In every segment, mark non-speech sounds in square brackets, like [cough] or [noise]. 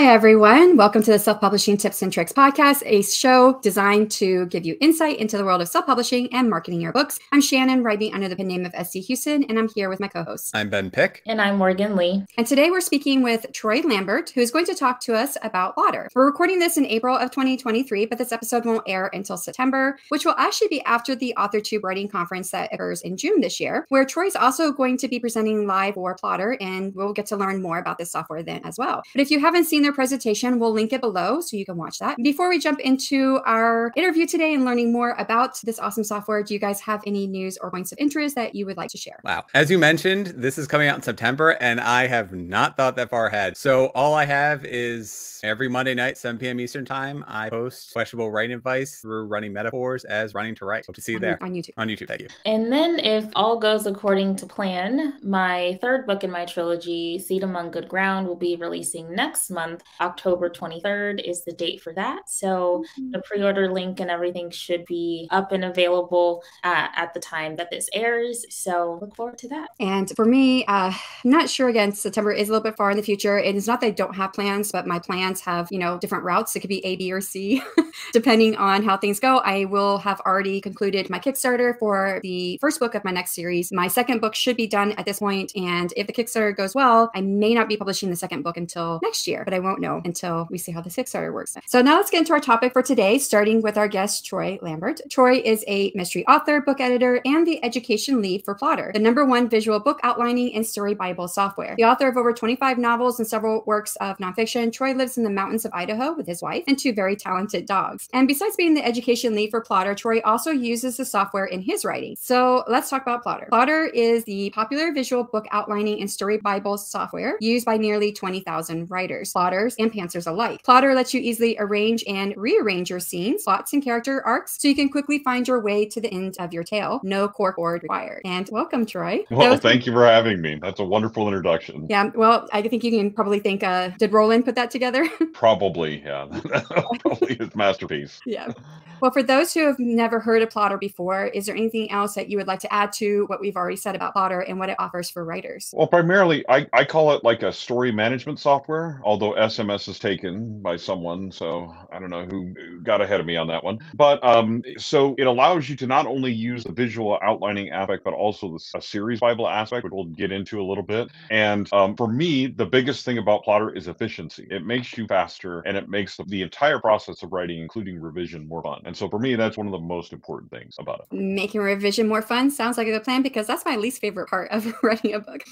Hi, everyone. Welcome to the Self Publishing Tips and Tricks podcast, a show designed to give you insight into the world of self publishing and marketing your books. I'm Shanon, writing under the pen name of SD Huston, and I'm here with my co hosts. I'm Ben Pick. And I'm Morgan Lee. And today we're speaking with Troy Lambert, who is going to talk to us about Plottr. We're recording this in April of 2023, but this episode won't air until September, which will actually be after the AuthorTube Writing Conference that occurs in June this year, where Troy's also going to be presenting live for Plottr, and we'll get to learn more about this software then as well. But if you haven't seen their presentation, We'll link it below so you can watch that. Before we jump into our interview today and learning more about this awesome software, do you guys have any news or points of interest that you would like to share? Wow. As you mentioned, this is coming out in September, and I have not thought that far ahead. So all I have is every Monday night, 7 p.m. Eastern Time, I post questionable writing advice through running metaphors as running to write. Hope to see you on, there on YouTube. On YouTube, thank you. And then, if all goes according to plan, my third book in my trilogy, Seed Among Good Ground, will be releasing next month, October 23rd is the date for that. So mm-hmm. the pre-order link and everything should be up and available uh, at the time that this airs. So look forward to that. And for me, uh, I'm not sure. Again, September is a little bit far in the future. It is not that I don't have plans, but my plans have you know different routes. It could be A, B, or C, [laughs] depending on how things go. I will have already concluded my Kickstarter for the first book of my next series. My second book should be done at this point, and if the Kickstarter goes well, I may not be publishing the second book until next year, but I won't know until we see how the Kickstarter works. So now let's get into our topic for today, starting with our guest, Troy Lambert. Troy is a mystery author, book editor, and the education lead for Plottr, the number one visual book outlining and story Bible software. The author of over 25 novels and several works of nonfiction, Troy lives in the mountains of Idaho with his wife and two very talented dogs. And besides being the education lead for Plottr, Troy also uses the software in his writing. So let's talk about Plottr. Plottr is the popular visual book outlining and story Bible software used by nearly 20,000 writers, plotters, and pantsers alike. Plottr lets you easily arrange and rearrange your scenes, plots, and character arcs so you can quickly find your way to the end of your tale. No cork board required. And welcome, Troy. [laughs] Well, was- thank you for having me. That's a wonderful introduction. Yeah, well, I think you can probably think, uh, did Roland put that together? [laughs] probably, yeah. [laughs] probably his masterpiece. Yeah. Well, for those who have never heard of Plottr before, is there anything else that you would like to add to what we've already said about Plottr and what it offers for writers? Well, primarily, I, I call it like a story management software, although SMS is taken by someone. So I don't know who got ahead of me on that one. But um, so it allows you to not only use the visual outlining aspect, but also the, a series Bible aspect, which we'll get into a little bit. And um, for me, the biggest thing about Plottr is efficiency. It makes you faster and it makes the, the entire process of writing, including revision, more fun. And so for me, that's one of the most important things about it. Making revision more fun sounds like a good plan because that's my least favorite part of [laughs] writing a book.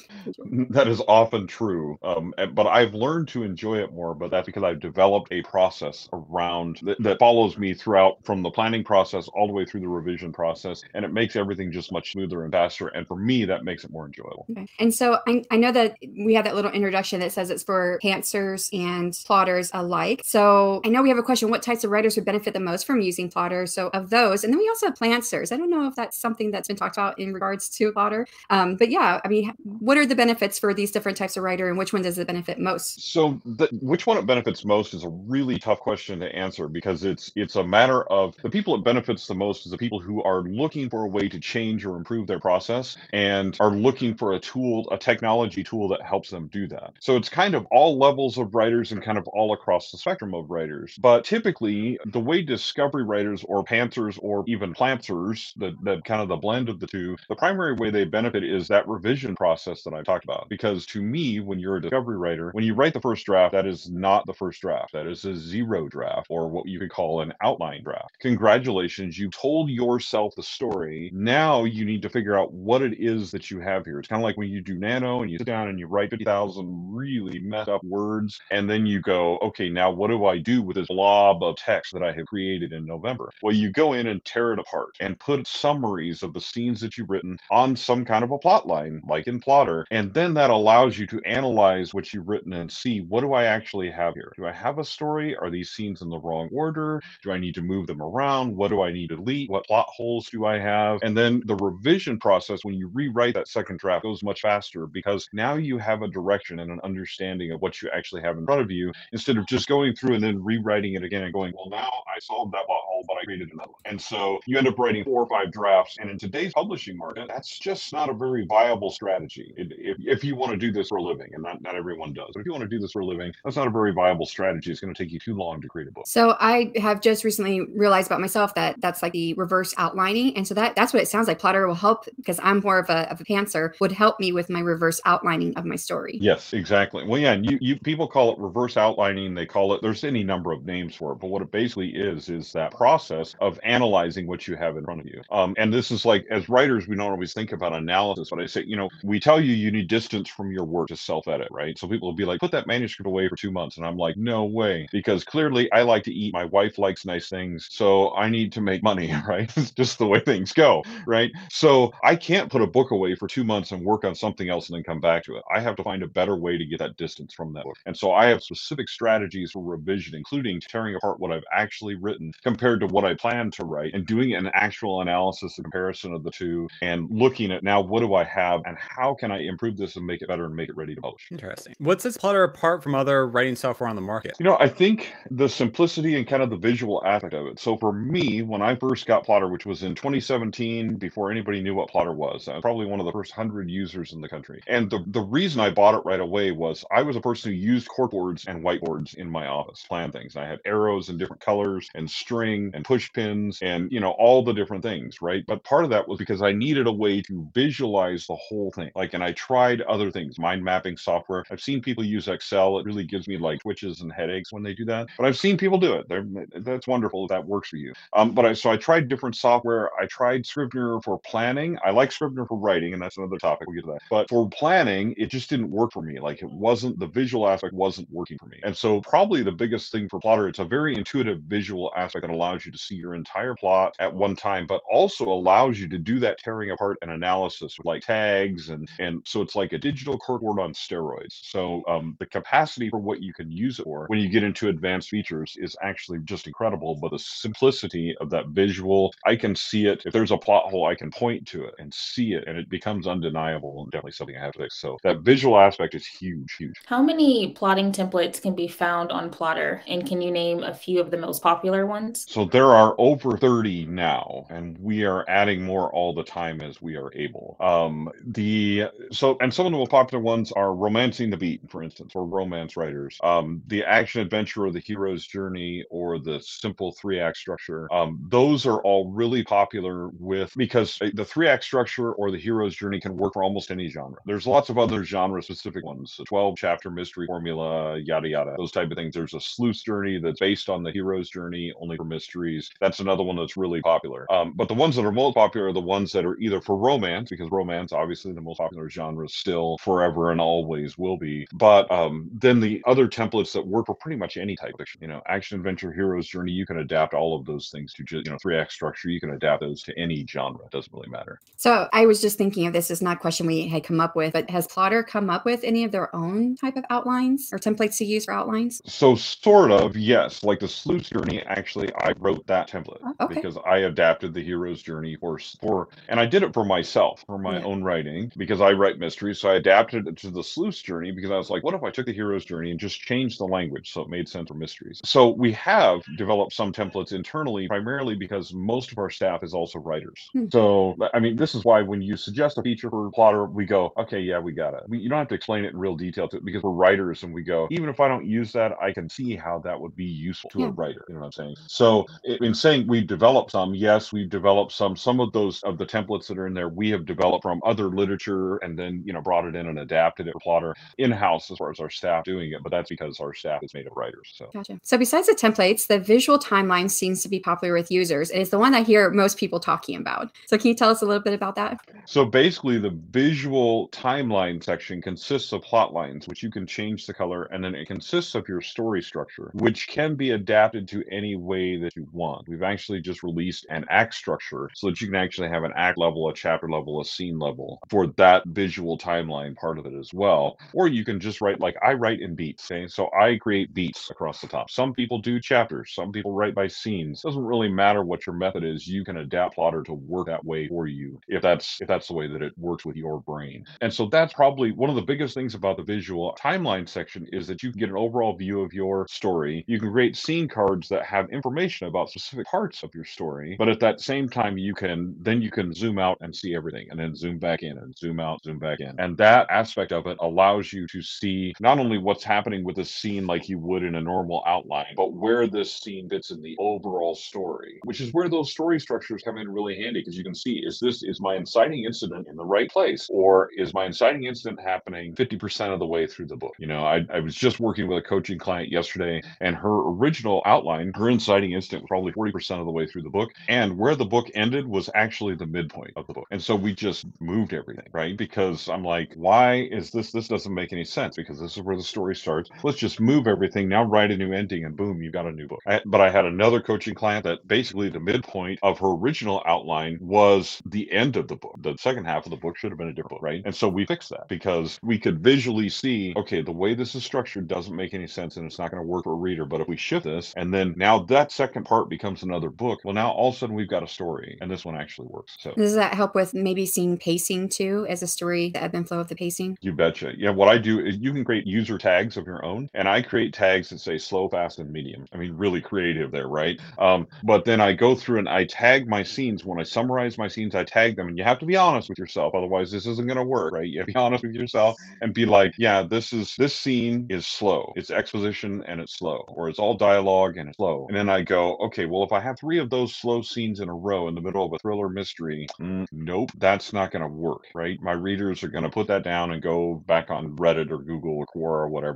that is often true. Um, but I've learned to enjoy it more, but that's because I've developed a process around that, that follows me throughout from the planning process all the way through the revision process. And it makes everything just much smoother and faster. And for me, that makes it more enjoyable. Okay. And so I, I know that we have that little introduction that says it's for pantsers and plotters alike. So I know we have a question what types of writers would benefit the most from using Plottr. So of those, and then we also have Plantsers. I don't know if that's something that's been talked about in regards to Plottr. Um, but yeah, I mean, what are the benefits for these different types of writer, and which one does it benefit most? So the, which one it benefits most is a really tough question to answer because it's it's a matter of the people it benefits the most is the people who are looking for a way to change or improve their process and are looking for a tool, a technology tool that helps them do that. So it's kind of all levels of writers and kind of all across the spectrum of writers. But typically, the way discovery writers or pantsers or even planters, the, the kind of the blend of the two, the primary way they benefit is that revision process that I talked about. Because to me, when you're a discovery writer, when you write the first draft, that is not the first draft. That is a zero draft or what you could call an outline draft. Congratulations, you told yourself the story. Now you need to figure out what it is that you have here. It's kind of like when you do nano and you sit down and you write 50,000 really messed up words, and then you go, okay, now what do I do with this blob of text that I have created in November? November. Well, you go in and tear it apart and put summaries of the scenes that you've written on some kind of a plot line, like in Plottr. And then that allows you to analyze what you've written and see what do I actually have here? Do I have a story? Are these scenes in the wrong order? Do I need to move them around? What do I need to delete? What plot holes do I have? And then the revision process, when you rewrite that second draft, goes much faster because now you have a direction and an understanding of what you actually have in front of you instead of just going through and then rewriting it again and going, well, now I solved that plot hole but I created another one. And so you end up writing four or five drafts. And in today's publishing market, that's just not a very viable strategy. It, if, if you want to do this for a living, and not, not everyone does, but if you want to do this for a living, that's not a very viable strategy. It's going to take you too long to create a book. So I have just recently realized about myself that that's like the reverse outlining. And so that that's what it sounds like. Plottr will help because I'm more of a, of a pantser, would help me with my reverse outlining of my story. Yes, exactly. Well, yeah, and you, you people call it reverse outlining. They call it, there's any number of names for it, but what it basically is, is that process of analyzing what you have in front of you. Um, and this is like, as writers, we don't always think about analysis, but I say, you know, we tell you you need distance from your work to self edit, right? So people will be like, put that manuscript away for two months. And I'm like, no way, because clearly I like to eat. My wife likes nice things. So I need to make money, [laughs] right? it's just the way things go, right? So I can't put a book away for two months and work on something else and then come back to it. I have to find a better way to get that distance from that book. And so I have specific strategies for revision, including tearing apart what I've actually written compared to what I plan to write and doing an actual analysis and comparison of the two and looking at now what do I have and how can I improve this and make it better and make it ready to publish. Interesting. What sets Plottr apart from other writing software on the market? You know, I think the simplicity and kind of the visual aspect of it. So for me, when I first got Plottr, which was in 2017, before anybody knew what Plottr was, I was probably one of the first hundred users in the country. And the, the reason I bought it right away was I was a person who used corkboards and whiteboards in my office, plan things. I had arrows in different colors and string and push pins and, you know, all the different things, right? But part of that was because I needed a way to visualize the whole thing. Like, and I tried other things, mind mapping software. I've seen people use Excel. It really gives me like twitches and headaches when they do that. But I've seen people do it. They're, that's wonderful if that works for you. Um, but I, so I tried different software. I tried Scrivener for planning. I like Scrivener for writing, and that's another topic. We'll get to that. But for planning, it just didn't work for me. Like it wasn't the visual aspect wasn't working for me. And so probably the biggest thing for Plottr, it's a very intuitive visual aspect that allows you to see your entire plot at one time, but also allows you to do that tearing apart and analysis with like tags and and so it's like a digital corkboard on steroids. So um, the capacity for what you can use it for when you get into advanced features is actually just incredible. But the simplicity of that visual, I can see it. If there's a plot hole, I can point to it and see it, and it becomes undeniable and definitely something I have to fix. So that visual aspect is huge, huge. How many plotting templates can be found on Plottr? And can you name a few of the most popular ones? So there are over 30 now, and we are adding more all the time as we are able. Um, the so and some of the most popular ones are romancing the beat, for instance, or romance writers. Um, the action adventure or the hero's journey or the simple three act structure. Um, those are all really popular with because the three act structure or the hero's journey can work for almost any genre. There's lots of other genre specific ones, the 12 chapter mystery formula, yada yada, those type of things. There's a sleuth journey that's based on the hero's journey only for mysteries. That's another one that's really popular. Um, but the ones that are most popular are the ones that are either for romance, because romance, obviously, the most popular genre still forever and always will be. But um, then the other templates that work for pretty much any type of fiction, you know, action adventure, hero's journey, you can adapt all of those things to just, you know, three act structure. You can adapt those to any genre. It doesn't really matter. So I was just thinking of this is not a question we had come up with, but has Plottr come up with any of their own type of outlines or templates to use for outlines? So sort of, yes. Like the sleuth journey, actually, I wrote that template Oh, okay. because I adapted the hero's journey for for, and I did it for myself for my Yeah. own writing because I write mysteries. So I adapted it to the sleuth's journey because I was like, what if I took the hero's journey and just changed the language so it made sense for mysteries? So we have developed some templates internally, primarily because most of our staff is also writers. Hmm. So I mean, this is why when you suggest a feature for Plottr, we go, okay, yeah, we got it. We, you don't have to explain it in real detail to, it because we're writers, and we go, even if I don't use that, I can see how that would be useful to a writer. You know what I'm saying? So in saying we've developed some, yes, we've developed some. Some of those of the templates that are in there, we have developed from other literature, and then you know brought it in and adapted it for Plottr in house as far as our staff doing it. But that's because our staff is made of writers. So. Gotcha. So besides the templates, the visual timeline seems to be popular with users. It's the one I hear most people talking about. So can you tell us a little bit about that? So basically, the visual timeline section consists of plot lines, which you can change the color, and then it consists of your story structure, which can be adapted to any way that you want. We've actually just released an act structure so that you can actually have an act level, a chapter level, a scene level for that visual timeline part of it as well. Or you can just write like I write in beats. Okay, so I create beats across the top. Some people do chapters, some people write by scenes. Doesn't really matter what your method is. You can adapt Plottr to work that way for you if that's if that's the way that it works with your brain. And so that's probably one of the biggest things about the visual timeline section is that you can get an overall view of your story. You can create scene cards that have information about specific parts of your story, but at that same time, you can then you can zoom out and see everything and then zoom back in and zoom out, zoom back in. And that aspect of it allows you to see not only what's happening with a scene like you would in a normal outline, but where this scene fits in the overall story, which is where those story structures come in really handy because you can see is this is my inciting incident in the right place or is my inciting incident happening 50% of the way through the book? You know, I, I was just working with a coaching client yesterday and her original outline, her inciting incident was probably 40% of the way through the book. And where the book ended was actually the midpoint of the book. And so we just moved everything, right? Because I'm like, why is this? This doesn't make any sense because this is where the story starts. Let's just move everything now, write a new ending, and boom, you've got a new book. I, but I had another coaching client that basically the midpoint of her original outline was the end of the book. The second half of the book should have been a different book, right? And so we fixed that because we could visually see, okay, the way this is structured doesn't make any sense and it's not going to work for a reader. But if we shift this and then now that second part becomes another book, well, now all of a sudden we've got a story and this one actually works. So does that help with maybe seeing pacing too as a story, the ebb and flow of the pacing? You betcha. Yeah, what I do is you can create user tags of your own, and I create tags that say slow, fast, and medium. I mean, really creative there, right? Um, but then I go through and I tag my scenes. When I summarize my scenes, I tag them, and you have to be honest with yourself, otherwise this isn't going to work, right? You have to be [laughs] honest with yourself and be like, yeah, this is this scene is slow. It's exposition and it's slow, or it's all dialogue and it's slow. And then I go, okay, well, if I have three of those slow scenes in a row in the middle of a thriller mystery, mm, nope, that's not going to work, right? My readers are going to put that down and go back on Reddit or Google or Quora or whatever,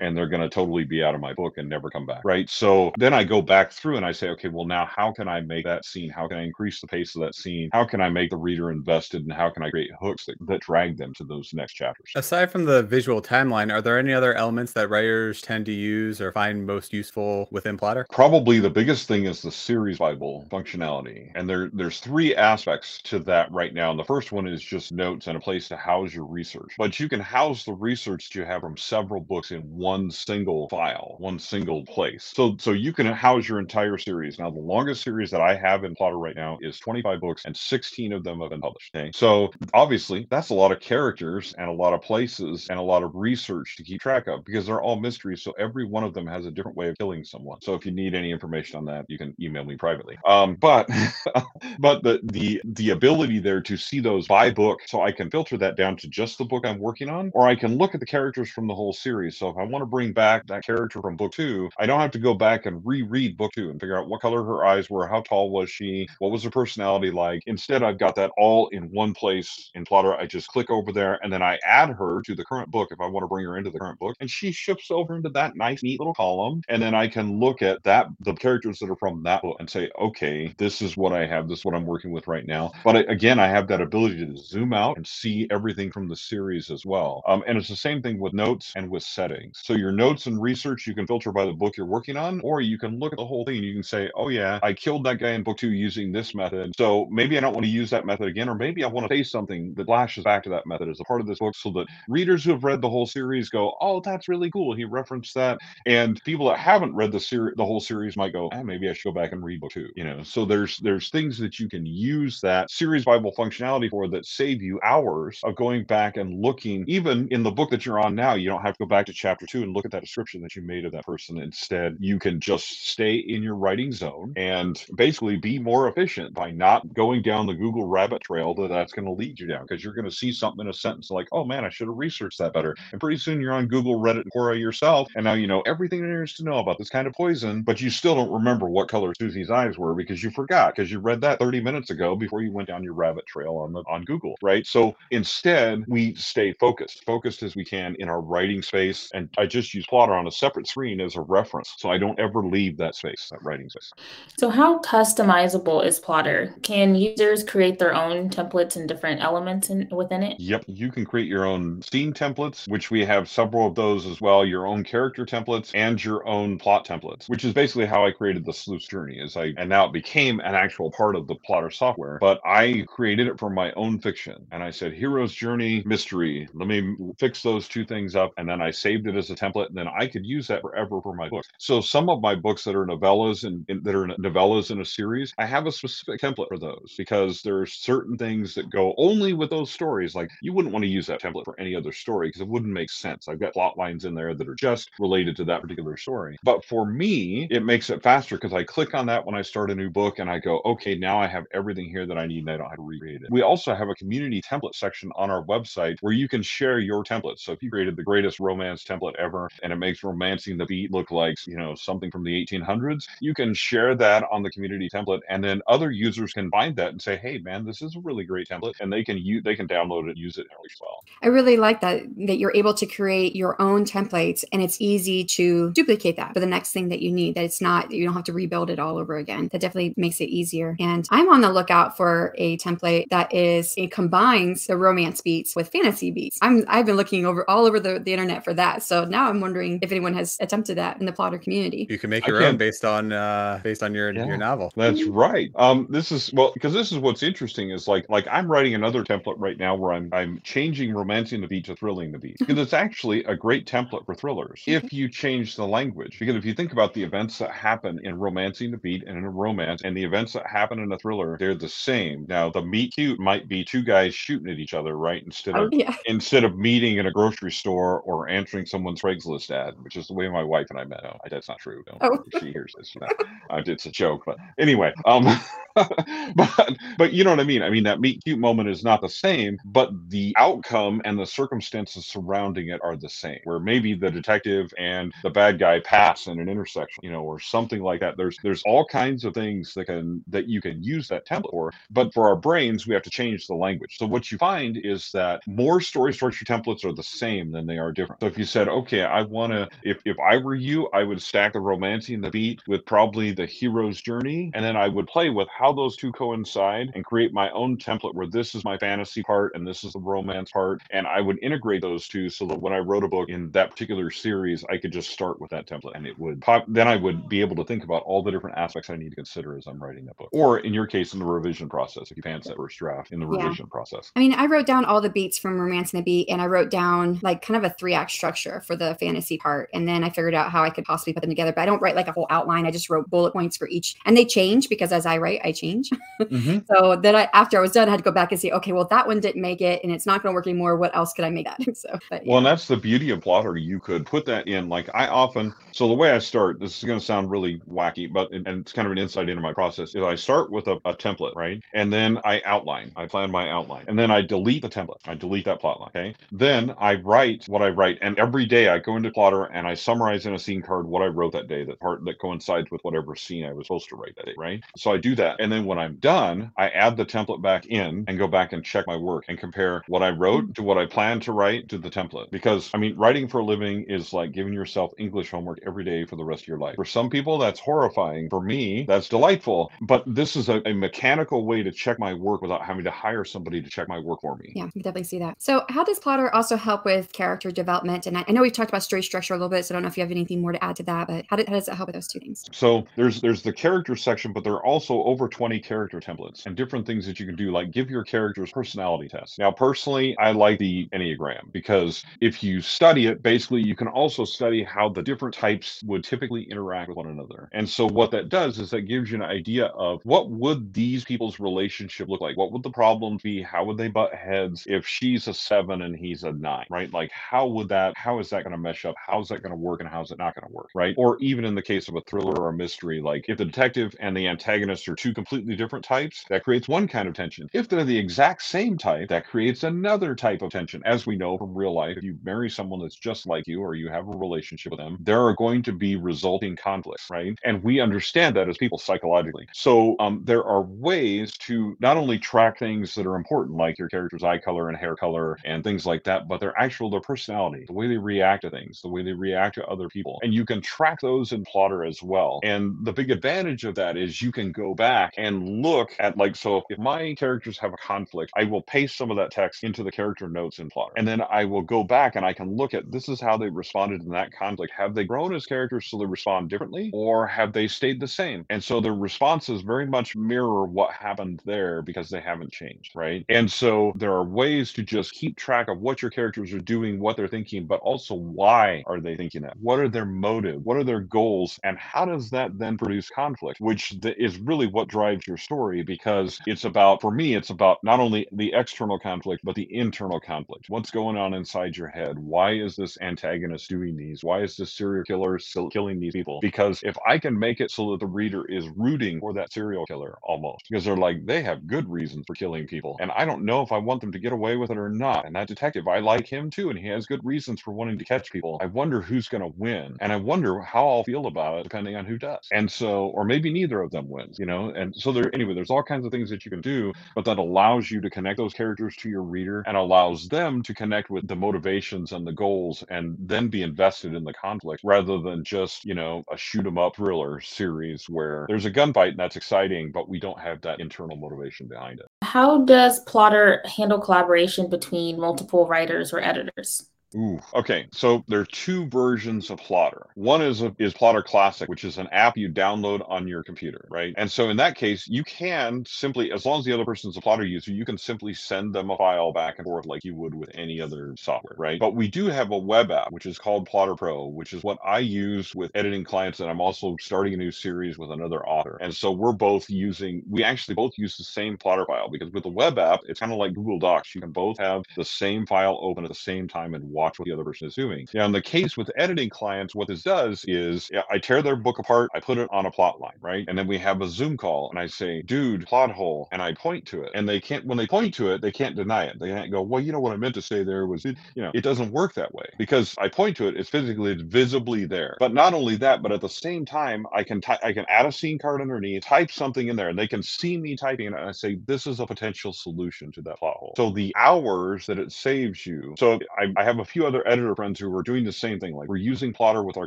and they're going to totally be out of my book and never come back, right? So then I go back through and I say, okay, well, now how can I make that scene? How can I increase the pace of that scene? How can I make the reader invested? And how can I create hooks that, that drag them to those next chapters? Aside from the visual timeline, are there any other elements that writers tend to use or find most useful within Plottr? Probably the biggest thing is the series Bible functionality. And there, there's three aspects to that right now. And the first one is just notes and a place to house your research. But you can house the research that you have from several books in one single file, one single place. So so you can house your entire series. Now the longest series that I have in Plottr right now is 25 books and 16 of them have been published. Okay. So obviously that's a lot of characters and a lot of places and a lot of research to keep track of because they're all mysteries. So every one of them has a different way of killing someone. So if you need any information on that, you can email me privately. Um, but [laughs] but the the the ability there to see those by book, so I can filter that down to just the book I'm working on, or I can look at the characters from the whole series. So if I want to bring back that character from book two, I don't have to go back and reread book two and figure out what color her eyes were, how tall was she, what was her personality like. Instead, I've got that all in one place in Plottr. I just click over there and then I add her to the current book if I want to bring her into the current book, and she shifts over into that nice, neat little column. And then I can look at that the characters that are from that book and say, okay, this is what I have, this is what I'm working with right now. But again, I have that ability to zoom out and see everything from the series as well. Um, and it's the same thing with notes and with settings. So your notes and research you can filter by the book you're working on, or you can look at the whole thing and you can say, oh yeah, I killed that guy in book two using this method. So maybe I don't want to use that method again, or maybe I want to say something that flashes back to that method as a part of this book so that readers who have read the whole series go, oh, that's really cool. He referenced that. And people that haven't read the series, the whole series might go, ah, maybe I should go back and read book two. You know, so there's there's things that you can use that series Bible functionality for that save you hours of going back and looking. Even in the book that you're on now, you don't have to go back to chapter two and look at that description that you made of that person. Instead, you can just stay in your writing zone and basically be more efficient by not going down the Google rabbit trail that that's going to lead you down because you're going to see something in a sentence like, oh man, I should have researched that better. And pretty soon you're on Google, Reddit, Quora yourself. And now you know everything there is to know about this kind of poison, but you still don't remember what color Susie's eyes were because you forgot because you read that 30 minutes ago before you went down your rabbit trail on the on Google, right? So instead, we stay focused, focused as we can in our writing space. And I just use Plottr on a separate screen as a reference. So I don't ever leave that space, that writing space. So how customizable is Plottr? Can users create their own templates and different elements in, within it? Yep. You can create your own scene templates, which we have several of those as well, your own character templates and your own plot templates, which is basically how I created the sleuth's journey is I and now it became an actual part of the Plottr software, but I created it for my own fiction. And I said, hero's journey, mystery. Let me fix those two things up. And then I saved it as a template. And then I could use that forever for my book. So some of my books that are novellas and that are novellas in a series, I have a specific template for those because there are certain things that go only with those stories. Like you wouldn't want to use that template for any other story because it wouldn't make sense. I've got plot lines in there that are just related to that particular story. But for me, it makes it faster because I click on that when I start a new book and I go, okay, now I have everything here that I need and I don't have to recreate it. We also have a community template section on our website where you can share your templates. So if you created the greatest romance template ever and it makes romancing the beat look like, you know, something from the 1800s, you can share that on the community template and then other users can find that and say, hey man, this is a really great template and they can use they can download it and use it as well. I really like that that you're able to create your own templates and it's easy to duplicate that for the next thing that you need. That it's not you don't have to rebuild it all over again. That definitely makes it easier. And I'm on the lookout for a template that is it combines the romance beats with fantasy beats. I'm I've been looking over all over the, the internet for that. So now I'm wondering if anyone has attempted that in the Plottr community. You can make your own based on uh based on your yeah, your novel. That's right. Um this is well because this is what's interesting is like like I'm writing another template right now where I'm I'm changing romancing the beat to thrilling the beat [laughs] because it's actually a great template for thrillers if you change the language. Because if you think about the events that happen in romancing the beat and in a romance and the events that happen in a thriller, they're the same. Now the meet cute might be two guys shooting at each other, right? Instead of oh, yeah. instead of meeting in a grocery store or answering someone's Craigslist ad, which is the way my wife and I met. No, that's not true. Don't oh. she hears this. No, it's a joke, but anyway. Um, [laughs] but but you know what I mean. I mean that meet cute moment is not the same, but the outcome and the circumstances surrounding it are the same. Where maybe the detective and the bad guy pass in an intersection, you know, or something like that. There's there's all kinds of things that can that you can use that template for. But for our brains, we have to change the language. So what you find is that more story structure templates are the same than they are different. So if you said, okay, I want to, if if I were you, I would stack the romancing the beat with probably the hero's journey, and then I would play with how those two coincide and create my own template where this is my fantasy part and this is the romance part, and I would integrate those two so that when I wrote a book in that particular series, I could just start with that template, and it would pop. Then I would be able to think about all the different aspects I need to consider as I'm writing that book, or in your case, in the revision process, if you fancy that first draft in the revision yeah. process. I mean, I wrote down all the beats from Romancing the Beat, and I wrote down like kind of a three act structure for the fantasy part, and then I figured out how I could possibly put them together. But I don't write like a whole outline. I just wrote bullet points for each, and they change because as I write, I change. [laughs] Mm-hmm. so then I, after I was done, I had to go back and say, okay, well that one didn't make it, and it's not going to work anymore. What else could I make that? [laughs] so, but, yeah. well, and that's the beauty of Plottr. You could put that in. Like I often, so the way I start, this is going to sound really wacky, but and it's kind of an insight into my process. Is I start with a, a template, right, and then I outline. I plan my outline, and then I delete the template. I delete that plot line. Okay, then I write what I write, and every day I go into Plottr and I summarize in a scene card what I wrote that day, that part that coincides with whatever scene I was supposed to write that day, right? So I do that, and then when I'm done, I add the template back in and go back and check my work and compare what I wrote mm-hmm. to what I plan to write to the template. Because I mean, writing for a living is like giving yourself English homework every day for the rest of your life. For some people, that's horrifying. For me, that's delightful. But this is a, a mechanical way to check my work without having to hire somebody to check my work for me. Yeah, you definitely see that. So, how does Plottr also help with character development? And I, I know we've talked about story structure a little bit, so I don't know if you have anything more to add to that. But how, did, how does it help with those two things? So there's there's the character section, but there are also over 20 character templates and different things that you can do, like give your characters personality tests. Now, personally, I like the Enneagram because if you study it, basically you can also study how the different types would typically interact with one another. And so what that does is that gives you an idea of what would these people's relationship look like? What would the problems be? How would they butt heads if she's a seven and he's a nine, right? Like how would that, how is that going to mesh up? How's that going to work and how's it not going to work, right? Or even in the case of a thriller or a mystery, like if the detective and the antagonist are two completely different types, that creates one kind of tension. If they're the exact same type, that creates another type of tension. As we know from real life, if you marry someone that's just like you or you have a relationship with them, there are going to be resulting conflicts, right? And we understand that as people psychologically. So um, there are ways to not only track things that are important, like your character's eye color and hair color and things like that, but their actual their personality, the way they react to things, the way they react to other people. And you can track those in Plottr as well. And the big advantage of that is you can go back and look at like so if my characters have a conflict, I will paste some of that text into the character notes in Plottr. And then I will go back and I can look at this is how they responded in that conflict. Have they grown as characters so they respond differently or have they stayed the same? And so their responses very much mirror what happened there because they haven't changed, right? And so there are ways to just keep track of what your characters are doing, what they're thinking, but also why are they thinking that? What are their motive? What are their goals? And how does that then produce conflict, which is really what drives your story because it's about for me it's about not only the external conflict but the internal conflict what's going on inside your head why is this antagonist doing these why is this serial killer killing these people because if i can make it so that the reader is rooting for that serial killer almost because they're like they have good reasons for killing people and i don't know if i want them to get away with it or not and that detective i like him too and he has good reasons for wanting to catch people i wonder who's going to win and i wonder how i'll feel about it depending on who does. And so or maybe neither of them wins you know? And so there anyway there's all kinds of things that you can do but that allows you to connect those characters to your reader and allows them to connect with the motivations and the goals and then be invested in the conflict rather than just you know a shoot 'em up thriller series where there's a gunfight and that's exciting but we don't have that internal motivation behind it. How does Plottr handle collaboration between multiple writers or editors? Ooh. Okay, so there are two versions of Plottr. One is a, is Plottr Classic, which is an app you download on your computer, right? And so in that case, you can simply, as long as the other person's a Plottr user, you can simply send them a file back and forth like you would with any other software, right? But we do have a web app which is called Plottr Pro, which is what I use with editing clients, and I'm also starting a new series with another author. And so we're both using, we actually both use the same Plottr file because with the web app, it's kind of like Google Docs. You can both have the same file open at the same time and watch what the other person is doing. Now, in the case with editing clients, what this does is yeah, I tear their book apart, I put it on a plot line, right? And then we have a Zoom call and I say, dude, plot hole, and I point to it. And they can't, when they point to it, they can't deny it. They can't go, well, you know what I meant to say there was, it, you know, it doesn't work that way because I point to it, it's physically, it's visibly there. But not only that, but at the same time, I can, I can add a scene card underneath, type something in there, and they can see me typing. And I say, this is a potential solution to that plot hole. So the hours that it saves you. So I, I have a few other editor friends who are doing the same thing. Like we're using Plottr with our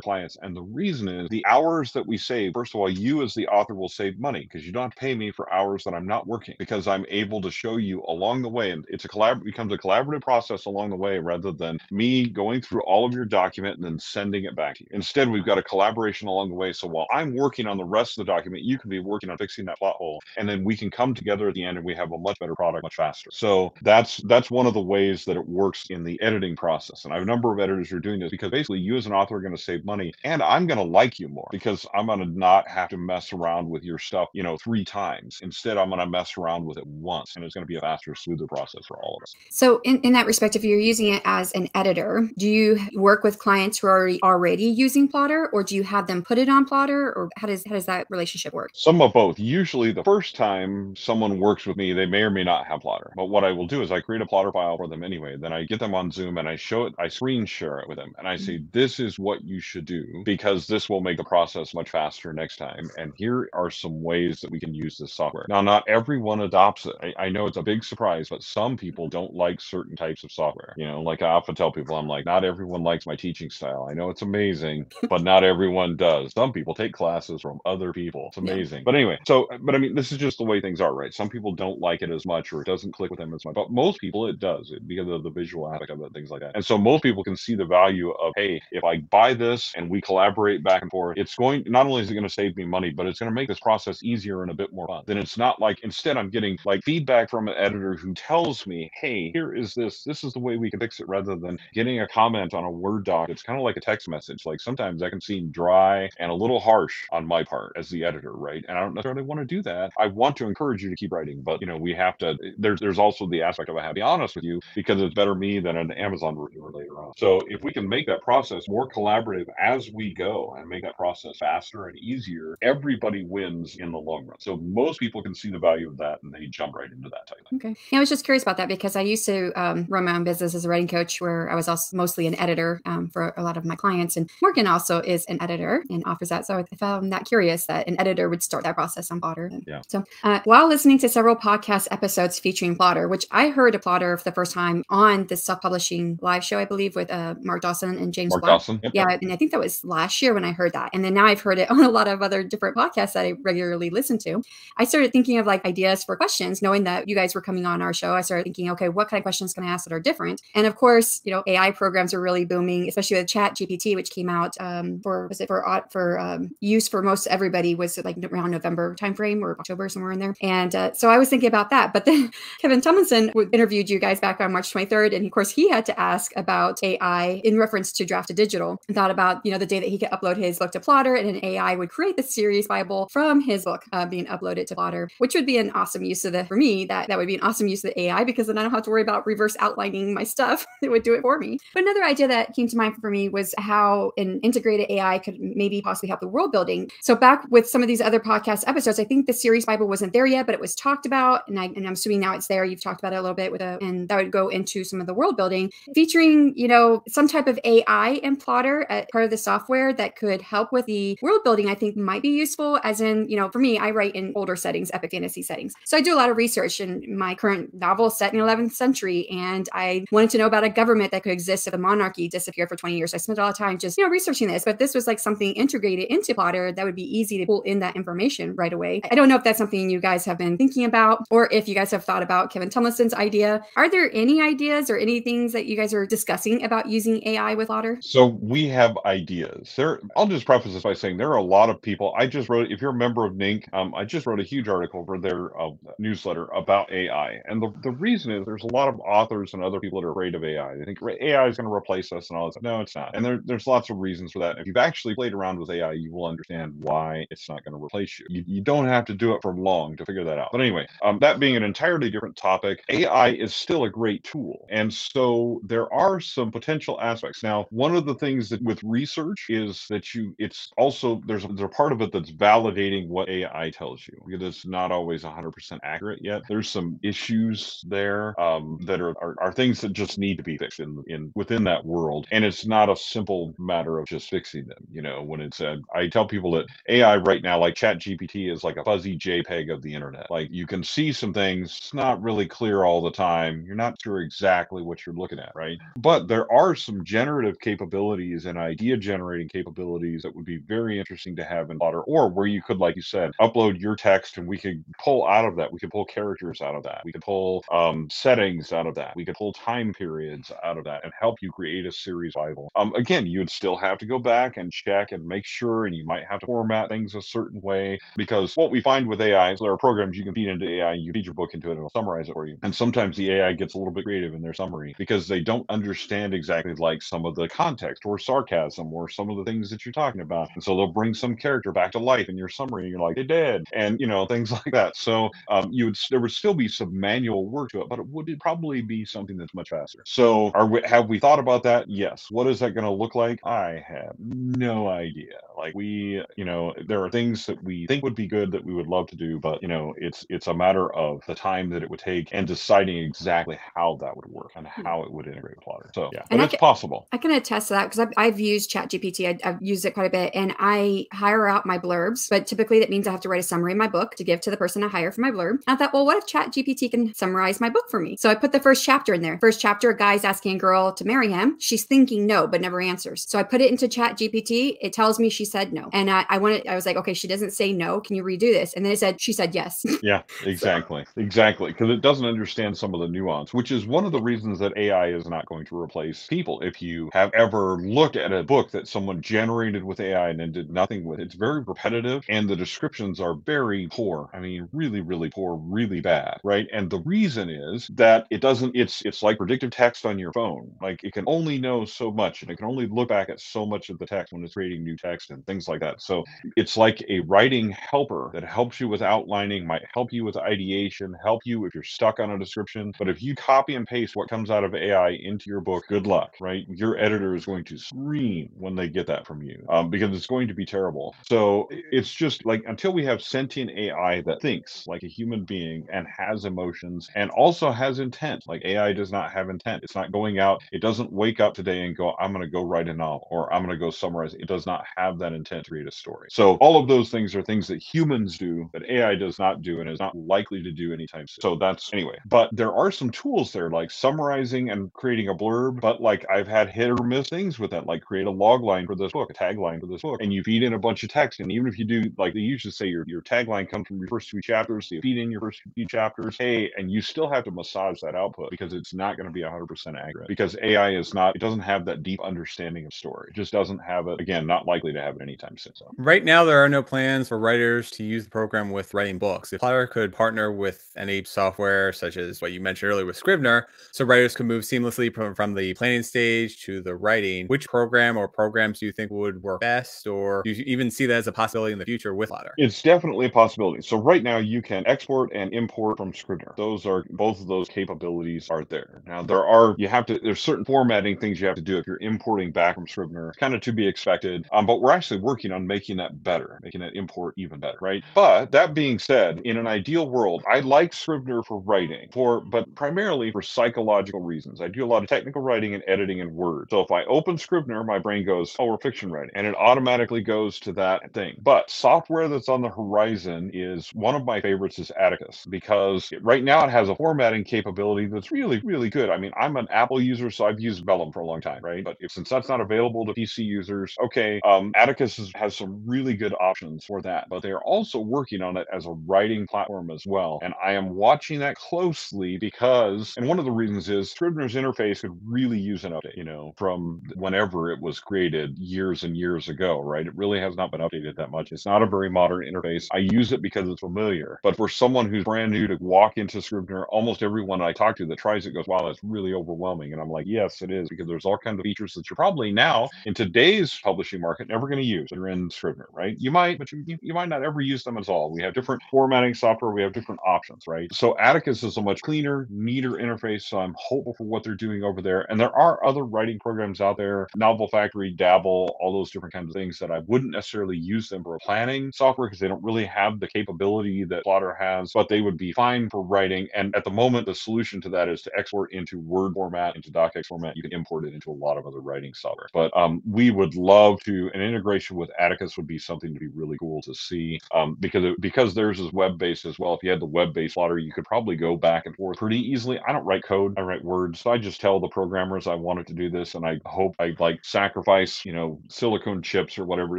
clients. And the reason is the hours that we save, first of all, you as the author will save money because you don't pay me for hours that I'm not working because I'm able to show you along the way. And it's a collab becomes a collaborative process along the way rather than me going through all of your document and then sending it back to you. Instead, we've got a collaboration along the way. So while I'm working on the rest of the document, you can be working on fixing that plot hole. And then we can come together at the end and we have a much better product much faster. So that's that's one of the ways that it works in the editing process. And I have a number of editors who are doing this because basically you as an author are going to save money and I'm going to like you more because I'm going to not have to mess around with your stuff, you know, three times. Instead, I'm going to mess around with it once and it's going to be a faster, smoother process for all of us. So, in, in that respect, if you're using it as an editor, do you work with clients who are already, already using Plottr, or do you have them put it on Plottr, or how does how does that relationship work? Some of both. Usually, the first time someone works with me, they may or may not have Plottr. But what I will do is I create a Plottr file for them anyway. Then I get them on Zoom and I show it, I screen share it with them, and I say, mm-hmm. "This is what you should do because this will make the process much faster next time." And here are some ways that we can use this software. Now, not everyone adopts it. I, I know it's a big surprise, but some people mm-hmm. don't like certain types of software. You know, like I often tell people, I'm like, not everyone likes my teaching style. I know it's amazing, [laughs] but not everyone does. Some people take classes from other people. It's Yeah. amazing. But anyway, so but I mean, this is just the way things are, right? Some people don't like it as much, or it doesn't click with them as much. But most people, it does it, because of the visual aspect of it, things like that. And so most people can see the value of, hey, if I buy this and we collaborate back and forth, it's going not only is it going to save me money, but it's going to make this process easier and a bit more fun. Then it's not like instead I'm getting like feedback from an editor who tells me, hey, here is this, this is the way we can fix it, rather than getting a comment on a Word doc. It's kind of like a text message. Like sometimes that can seem dry and a little harsh on my part as the editor, right? And I don't necessarily want to do that. I want to encourage you to keep writing, but you know, we have to there's there's also the aspect of I have to be honest with you because it's better me than an Amazon reviewer later on. So if we can make that process more collaborative as we go and make that process faster and easier, everybody wins in the long run. So most people can see the value of that and they jump right into that type of thing. Okay. Yeah, I was just curious about that because I used to um, run my own business as a writing coach where I was also mostly an editor um, for a lot of my clients. And Morgan also is an editor and offers that. So I found that curious that an editor would start that process on Plottr. Yeah. So uh, while listening to several podcast episodes featuring Plottr, which I heard of Plottr for the first time on the self publishing live show, I believe, with uh, Mark Dawson and James Mark Blatch. Dawson. Yep. Yeah, and I think that was last year when I heard that. And then now I've heard it [laughs] on a lot of other different podcasts that I regularly listen to. I started thinking of like ideas for questions, knowing that you guys were coming on our show. I started thinking, okay, what kind of questions can I ask that are different? And of course, you know, AI programs are really booming, especially with Chat GPT, which came out um, for was it for for um, use for most everybody was like around November timeframe or October somewhere in there. And uh, so I was thinking about that. But then [laughs] Kevin Tumlinson interviewed you guys back on March 23rd, and of course he had to ask about AI in reference to Draft2Digital. And thought about, you know, the day that he could upload his book to Plottr and an AI would create the series Bible from his book uh, being uploaded to Plottr, which would be an awesome use of the, for me, that, that would be an awesome use of the AI because then I don't have to worry about reverse outlining my stuff. [laughs] it would do it for me. But another idea that came to mind for me was how an integrated AI could maybe possibly help the world building. So back with some of these other podcast episodes, I think the series Bible wasn't there yet, but it was talked about. And, I, and I'm assuming now it's there. You've talked about it a little bit with a, and that would go into some of the world building featuring, you know, some type of AI and Plottr at part of the software that could help with the world building, I think might be useful. As in, you know, for me, I write in older settings, epic fantasy settings. So I do a lot of research in my current novel set in the 11th century. And I wanted to know about a government that could exist if a monarchy disappeared for 20 years. I spent a lot of time just, you know, researching this. But this was like something integrated into Plottr that would be easy to pull in that information right away. I don't know if that's something you guys have been thinking about or if you guys have thought about Kevin Tumlinson's idea. Are there any ideas or any things that you guys are discussing about using AI with Plottr? So we have ideas. There, I'll just preface this by saying there are a lot of people. I just wrote, if you're a member of NINC, um, I just wrote a huge article for their uh, newsletter about AI. And the, the reason is there's a lot of authors and other people that are afraid of AI. They think AI is going to replace us and all this. No, it's not. And there, there's lots of reasons for that. If you've actually played around with AI, you will understand why it's not going to replace you. you. You don't have to do it for long to figure that out. But anyway, um, that being an entirely different topic, AI is still a great tool. And so there are some potential aspects. Now, one of the things that with research is that you, it's also, there's, there's a part of it that's validating what AI tells you it's not always 100% accurate yet. There's some issues there um, that are, are, are things that just need to be fixed in, in within that world. And it's not a simple matter of just fixing them. You know, when it's, uh, I tell people that AI right now, like Chat GPT is like a fuzzy JPEG of the internet. Like you can see some things, it's not really clear all the time. You're not sure exactly what you're looking at, right? But there are some generative capabilities and idea generating capabilities that would be very interesting to have in Plottr, or where you could, like you said, upload your text and we could pull out of that. We could pull characters out of that. We could pull um, settings out of that. We could pull time periods out of that and help you create a series Bible. Um, again, you'd still have to go back and check and make sure, and you might have to format things a certain way because what we find with AI is there are programs you can feed into AI, you feed your book into it, and it'll summarize it for you. And sometimes the AI gets a little bit creative in their summary because they don't understand exactly like some of the context or sarcasm or some of the things that you're talking about. And so they'll bring some character back to life in your summary, and you're like, they did, and you know things [laughs] like that. So um, you would there would still be some manual work to it, but it would probably be something that's much faster. So are we, have we thought about that? Yes. What is that going to look like? I have no idea. Like we, you know, there are things that we think would be good that we would love to do, but you know, it's it's a matter of the time that it would take and deciding exactly how that would work and Hmm. how it would integrate with Plottr. So yeah, And but I it's ca- possible. I can attest to that because I've, I've used ChatGPT. I, I've used it quite a bit, and I hire out my blurbs. But typically, that means I have to write a summary of my book to give to the person I hire for my blurb. I thought, well, what if ChatGPT can summarize my book for me? So I put the first chapter in there. First chapter, a guy's asking a girl to marry him. She's thinking no, but never answers. So I put it into ChatGPT. It tells me she said no, and I, I wanted. I was like, okay, she doesn't say no. Can you redo this? And then it said she said yes. [laughs] Yeah, exactly. Exactly. Because it doesn't understand some of the nuance, which is one of the reasons that AI is not going to replace people. If you have ever looked at a book that someone generated with AI and then did nothing with, it's very repetitive and the descriptions are very poor. I mean, really, really poor, really bad, right? And the reason is that it doesn't, it's it's like predictive text on your phone. Like it can only know so much and it can only look back at so much of the text when it's creating new text and things like that. So it's like a writing helper that helps you with outlining, might help you with ideation, help you if you're stuck on a description. But if you copy and paste what comes out of AI into your book, good luck, right? Your editor is going to scream when they get that from you um, because it's going to be terrible. So it's just like until we have sentient AI that thinks like a human being and has emotions and also has intent, like AI does not have intent. It's not going out, it doesn't wake up today and go, I'm going to go write a novel or I'm going to go summarize. It does not have that intent to read a story. So all of those things are things that humans do that AI does not do and is not likely to do anytime soon. So that's anyway. But there are some tools there like summarizing and creating a blurb. But like I've had hit or miss things with that, like create a log line for this book, a tagline for this book, and you feed in a bunch of text. And even if you do, like they usually say your, your tagline comes from your first two chapters, so you feed in your first few chapters, hey, and you still have to massage that output because it's not going to be 100% accurate because AI is not, it doesn't have that deep understanding of story. It just doesn't have it. Again, not likely to have it anytime soon. So. Right now, there are no plans for writers to use the program with writing books. If Plottr could partner with any software, such as what you mentioned earlier with Scrivener, so writers could move seamlessly from, from the planning stage to the writing, which program or programs do you think would work best, or do you even see that as a possibility in the future with Plottr? It's definitely a possibility. So right now you can export and import from Scrivener. Those are both of those capabilities are there. Now there are you have to there's certain formatting things you have to do if you're importing back from Scrivener, kind of to be expected. Um, but we're actually working on making that better, making that import even better, right? But that being said, in an ideal world, I like Scrivener for writing, for but primarily for psychological reasons. I do a lot of technical writing and editing in Word. So if I open Scrivener, my brain goes, "Oh, we're fiction writing," and it automatically goes to that thing. But software that's on the horizon is one of my favorites is Atticus because right now it has a formatting capability that's really, really good. I mean, I'm an Apple user, so I've used Vellum for a long time, right? But if, since that's not available to PC users, okay, um, Atticus is, has some really good options for that. But they're also working on it as a writing platform as well. And I am watching that closely because, and one of the reasons is Scrivener's interface could really use an update, you know, from whenever it was created years and years ago, right? It really has not been updated that much. It's not a very modern interface. I use it because it's familiar. But for someone who's brand new to walk into Scrivener, almost everyone I talk to that tries it goes, wow, that's really overwhelming. And I'm like, yes, it is, because there's all kinds of features that you're probably now in today's publishing market never going to use are in Scrivener, right? You might, but you, you might not ever use them at all. We have different formatting software, we have different options, right? So Atticus is a much cleaner, neater interface. So I'm hopeful for what they're doing over there. And there are other writing programs out there, Novel Factory, Dabble, all those different kinds of things that I wouldn't necessarily use them for planning software because they don't really have the capability that Plottr has, but they would be fine for writing. And at the moment, the solution to that is to export into Word format, into docx format. You can import it into a lot of other writing software. But um, we would love to, an integration with Atticus would be something to be really cool to see um, because it, because theirs is web based as well. If you had the web based Plottr, you could probably go back and forth pretty easily. I don't write code, I write words. So I just tell the programmers I wanted to do this, and I hope I like sacrifice, you know, silicone chips or whatever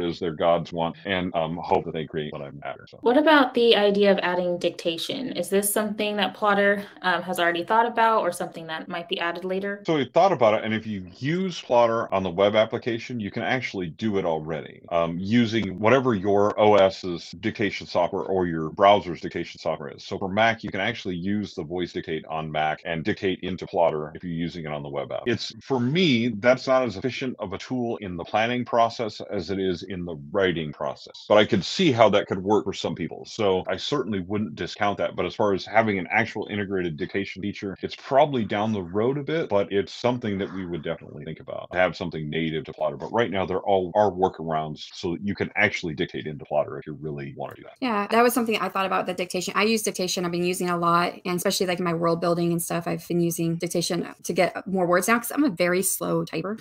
it is their gods want, and um, hope that they create what I'm after. So. What about the idea of adding dictation? Is this something that Plottr um, has already thought about, or something that might be added later? So we thought about it, and if you use Plottr on the web application, you can actually do it already um, using whatever your OS's dictation software or your browser's dictation software is. So for Mac, you can actually use the voice dictate on Mac and dictate into Plottr if you're using it on the web app. It's for me, that's not as efficient of a tool in the planning process as it is in the writing process. But I could see how that could work for some people. So I certainly wouldn't discount that. But as far as having an actual integrated dictation feature, it's probably down the road a bit, but it's something that we would definitely think about to have something native to Plottr. But right now, there all are workarounds so that you can actually dictate into Plottr if you really want to do that. Yeah, that was something I thought about the dictation. I use dictation. I've been using a lot, and especially like my world building and stuff. I've been using dictation to get more words now because I'm a very slow typer.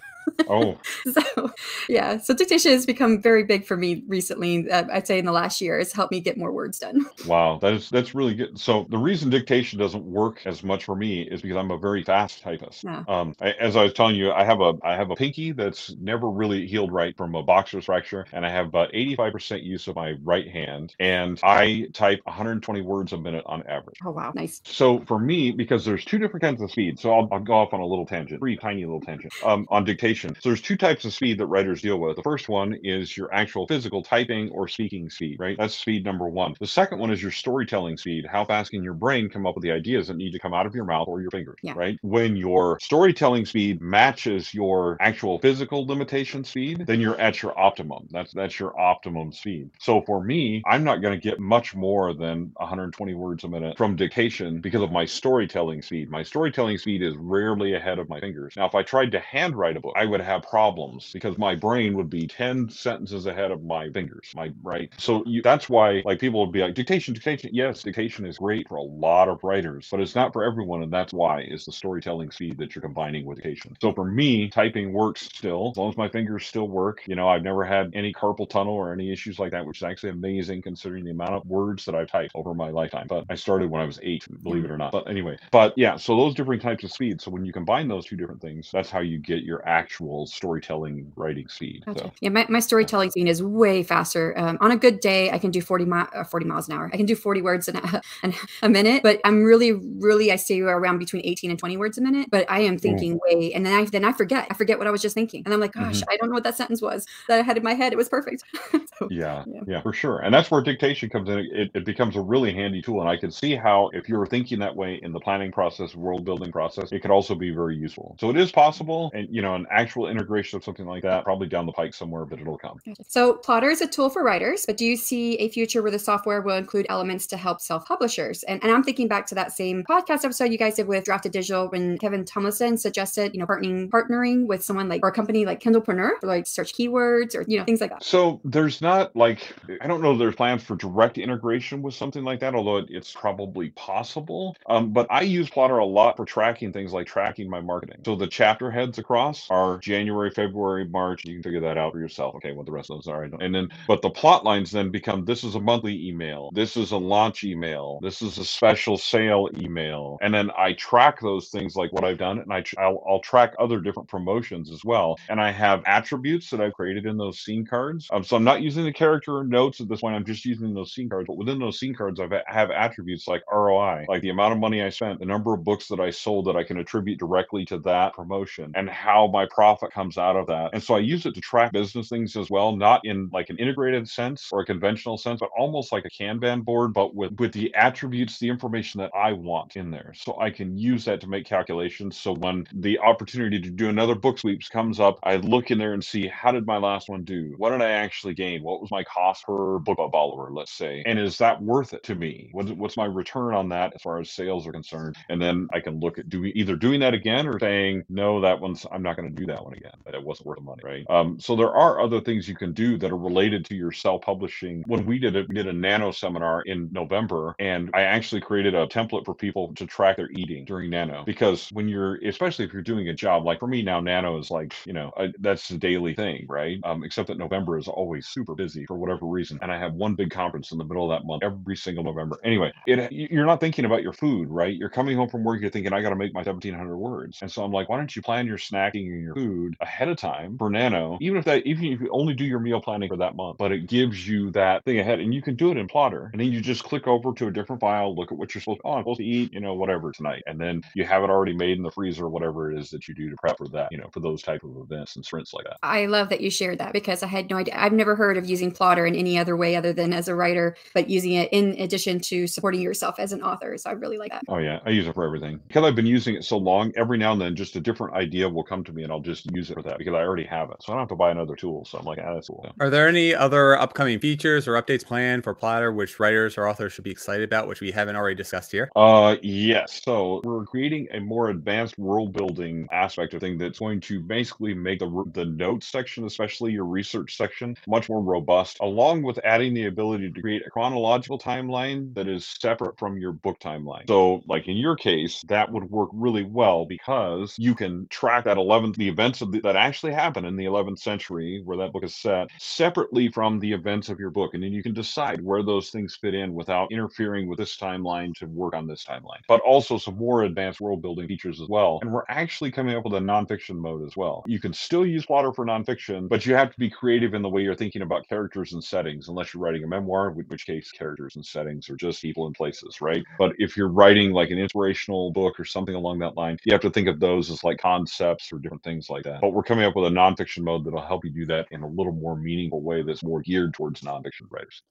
Oh, [laughs] so yeah, so dictation has become very big for me recently. Uh, I'd say in the last year, it's helped me get more words done. wow, that is that's really good. So the reason dictation doesn't work as much for me is because I'm a very fast typist. Yeah. Um, I, as I was telling you, I have a I have a pinky that's never really healed right from a boxer's fracture, and I have about 85% use of my right hand, and I type 120 words a minute on average. Oh wow, nice. So for me, because there's two different kinds of speed, so I'll, I'll go off on a little tangent, pretty tiny little tangent um, on dictation. So there's two types of speed that writers deal with. The first one is your actual physical typing or speaking speed, right? That's speed number one. The second one is your storytelling speed. How fast can your brain come up with the ideas that need to come out of your mouth or your fingers, Yeah. right? When your storytelling speed matches your actual physical limitation speed, then you're at your optimum. That's that's your optimum speed. So for me, I'm not going to get much more than 120 words a minute from dictation because of my storytelling speed. My storytelling speed is rarely ahead of my fingers. Now, if I tried to handwrite a book, I would have problems because my brain would be 10 sentences ahead of my fingers. My right. So you, that's why like people would be like dictation, dictation. Yes, dictation is great for a lot of writers, but it's not for everyone, and that's why is the storytelling speed that you're combining with dictation. So for me, typing works still as long as my fingers still work. You know, I've never had any carpal tunnel or any issues like that, which is actually amazing considering the amount of words that I've typed over my lifetime. But I started when I was eight, believe it mm-hmm. or not. But anyway, but yeah, so those different types of speed. So when you combine those two different things, that's how you get your actual storytelling writing speed. Gotcha. So Yeah, my, my storytelling speed is way faster. Um, on a good day, I can do 40, mi- uh, 40 miles an hour. I can do 40 words in a, [laughs] in a minute, but I'm really, really, I stay around between 18 and 20 words a minute, but I am thinking way, and then I, then I forget, I forget what I was just thinking. And I'm like, gosh, I don't know what that sentence was that I had in my head. It was perfect. [laughs] So, Yeah, Yeah. yeah, for sure. And that's where dictation comes in. It, it becomes a really handy tool. And I can see how, if you're thinking that way in the planning process, world building process, it could also be very useful. So it is possible, and you know, an actual integration of something like that probably down the pike somewhere, but it'll come. So Plottr is a tool for writers, but do you see a future where the software will include elements to help self-publishers? And, and I'm thinking back to that same podcast episode you guys did with Draft2Digital when Kevin Tumlinson suggested, you know, partnering partnering with someone like or a company like Kindlepreneur for like search keywords or you know things like that. So there's not like I don't know there's plans for direct integration with something like that, although it's probably possible. Um, but I use Plottr a lot for tracking things like tracking my marketing. So the chapter heads across are January, February, March. You can figure that out for yourself. Okay, what the rest of those are. And then, but the plot lines then become this is a monthly email, this is a launch email, this is a special sale email, and then I track those things like what I've done, and I I'll, I'll track other different promotions as well. And I have attributes that I've created in those scene cards. Um, so I'm not using the character notes at this point. I'm just using those scene cards. But within those scene cards, I have attributes like ROI, like the amount of money I spent, the number of books that I sold that I can attribute directly to that promotion, and how my profit comes out of that. And so I use it to track business things as well, not in like an integrated sense or a conventional sense, but almost like a Kanban board, but with with the attributes, the information that I want in there. So I can use that to make calculations. So when the opportunity to do another book sweeps comes up, I look in there and see how did my last one do? What did I actually gain? What was my cost per book follower, let's say? And is that worth it to me? What's, what's my return on that as far as sales are concerned? And then I can look at doing either doing that again or saying, no, that one's, I'm not going to do that one again. That it wasn't worth the money, right? Um, so there are other things you can do that are related to your self publishing. When we did it, we did a nano seminar in November, and I actually created a template for people to track their eating during nano because when you're, especially if you're doing a job like for me now, nano is like, you know, a, that's a daily thing, right? Um, except that November is always super busy for whatever reason. And I have one big conference in the middle of that month every single November. Anyway, it you're not thinking about your food, right? You're coming home from work, you're thinking, I got to make my 1700 words. And so I'm like, why don't you plan your snacking and your food ahead of time for Nano? Even if that, even if you only do your meal planning for that month, but it gives you that thing ahead and you can do it in Plottr. And then you just click over to a different file, look at what you're supposed to, oh, I'm supposed to eat, you know, whatever tonight. And then you have it already made in the freezer, whatever it is that you do to prep for that, you know, for those type of events and sprints like that. I love that you shared that because I had no idea. I've never heard of using Plottr in any other way other than as a writer, but using it in addition to supporting yourself as an author. So I really like that. Oh yeah, I use it for everything because I've been using it so long. Every now and then, just a different idea will come to me, and I'll just use it for that because I already have it, so I don't have to buy another tool. So I'm like, ah, that's cool. Are there any other upcoming features or updates planned for Plottr which writers or authors should be excited about, which we haven't already discussed here? Uh, yes. So we're creating a more advanced world building aspect of thing that's going to basically make the the notes section, especially your research section, much more robust, along with adding the ability to create a chronological timeline that is separate from your book timeline. So, like in your case, that would work really well because you can track that 11th, the events the, that actually happened in the 11th century, where that book is set, separately from the events of your book. And then you can decide where those things fit in without interfering with this timeline to work on this timeline. But also some more advanced world building features as well. And we're actually coming up with a nonfiction mode as well. You can still use Plottr for nonfiction, but you have to be creative in the way you're thinking about characters and settings, unless you're writing a memoir, in which case characters and settings are just people and places, right? But if you're writing like an inspirational book or something along that line, you have to think of those as like concepts or different things like that. But we're coming up with a nonfiction mode that'll help you do that in a little more meaningful way that's more geared towards nonfiction writers.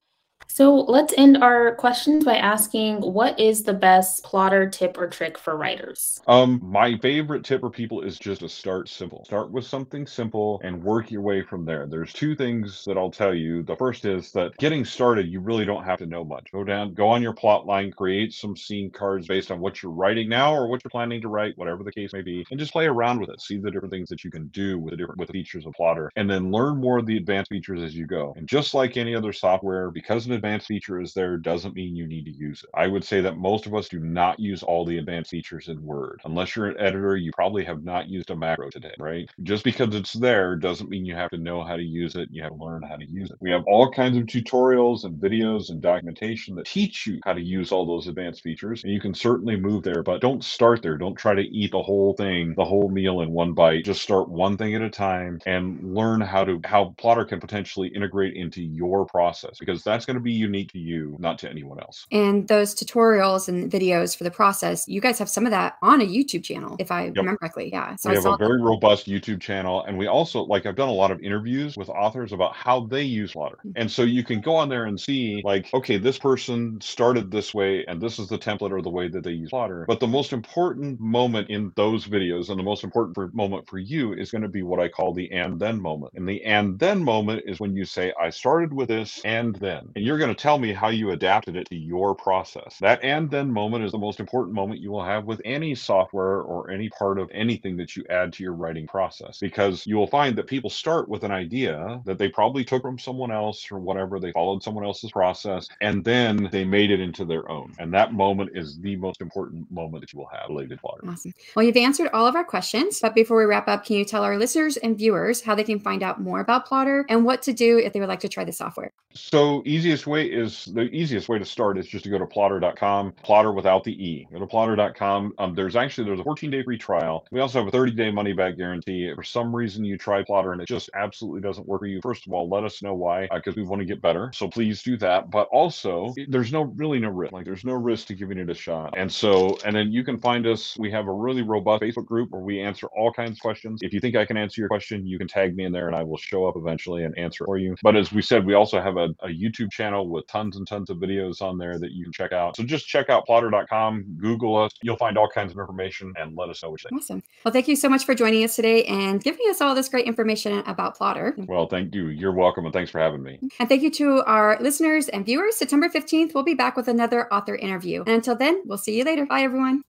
So let's end our questions by asking what is the best Plottr tip or trick for writers? Um, my favorite tip for people is just to start simple. Start with something simple and work your way from there. There's two things that I'll tell you. The first is that getting started, you really don't have to know much. Go down, go on your plot line, create some scene cards based on what you're writing now or what you're planning to write, whatever the case may be, and just play around with it. See the different things that you can do with the different with features of Plottr and then learn more of the advanced features as you go. And just like any other software, because an advanced feature is there doesn't mean you need to use it. I would say that most of us do not use all the advanced features in Word. Unless you're an editor, you probably have not used a macro today, right? Just because it's there doesn't mean you have to know how to use it. You have to learn how to use it. We have all kinds of tutorials and videos and documentation that teach you how to use all those advanced features. And you can certainly move there, but don't start there. Don't try to eat the whole thing, the whole meal in one bite. Just start one thing at a time and learn how to how Plottr can potentially integrate into your process because that's going to be unique to you, not to anyone else. And those tutorials and videos for the process, you guys have some of that on a YouTube channel, if I yep. remember correctly. Yeah. So we I have a very that. robust YouTube channel. And we also, like, I've done a lot of interviews with authors about how they use Plottr. Mm-hmm. And so you can go on there and see, like, okay, this person started this way, and this is the template or the way that they use Plottr. But the most important moment in those videos and the most important for, moment for you is going to be what I call the and then moment. And the and then moment is when you say, I started with this and then. And you're going to tell me how you adapted it to your process. That and then moment is the most important moment you will have with any software or any part of anything that you add to your writing process because you will find that people start with an idea that they probably took from someone else or whatever. They followed someone else's process and then they made it into their own. And that moment is the most important moment that you will have related to Plottr. Awesome. Well, you've answered all of our questions, but before we wrap up, can you tell our listeners and viewers how they can find out more about Plottr and what to do if they would like to try the software? So easiest way is the easiest way to start is just to go to plottr.com, plotter without the E. Go to plottr.com. Um, there's actually there's a 14 day free trial. We also have a 30 day money back guarantee. If for some reason you try Plottr and it just absolutely doesn't work for you, first of all, let us know why because uh, we want to get better. So please do that. But also, there's no really no risk. Like there's no risk to giving it a shot. And so, and then you can find us. We have a really robust Facebook group where we answer all kinds of questions. If you think I can answer your question, you can tag me in there and I will show up eventually and answer for you. But as we said, we also have a, a YouTube channel with tons and tons of videos on there that you can check out. So just check out plottr.com, Google us. You'll find all kinds of information and let us know what you think. Awesome. Well, thank you so much for joining us today and giving us all this great information about Plottr. Well, thank you. You're welcome and thanks for having me. And thank you to our listeners and viewers. September 15th, we'll be back with another author interview. And until then, we'll see you later. Bye, everyone.